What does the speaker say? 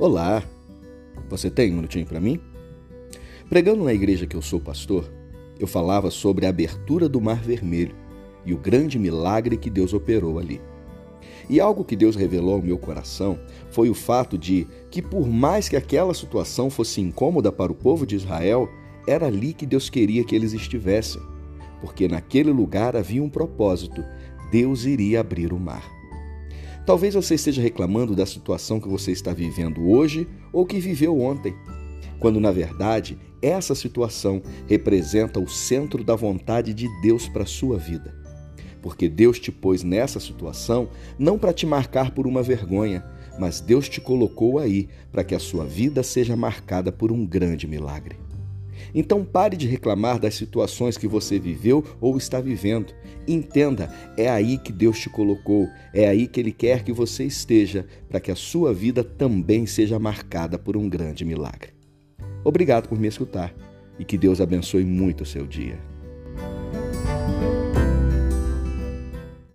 Olá, você tem um minutinho para mim? Pregando na igreja que eu sou pastor, eu falava sobre a abertura do Mar Vermelho e o grande milagre que Deus operou ali. E algo que Deus revelou ao meu coração foi o fato de que, por mais que aquela situação fosse incômoda para o povo de Israel, era ali que Deus queria que eles estivessem, porque naquele lugar havia um propósito: Deus iria abrir o mar. Talvez você esteja reclamando da situação que você está vivendo hoje ou que viveu ontem, quando na verdade essa situação representa o centro da vontade de Deus para a sua vida. Porque Deus te pôs nessa situação não para te marcar por uma vergonha, mas Deus te colocou aí para que a sua vida seja marcada por um grande milagre. Então pare de reclamar das situações que você viveu ou está vivendo. Entenda, é aí que Deus te colocou, é aí que Ele quer que você esteja, para que a sua vida também seja marcada por um grande milagre. Obrigado por me escutar e que Deus abençoe muito o seu dia.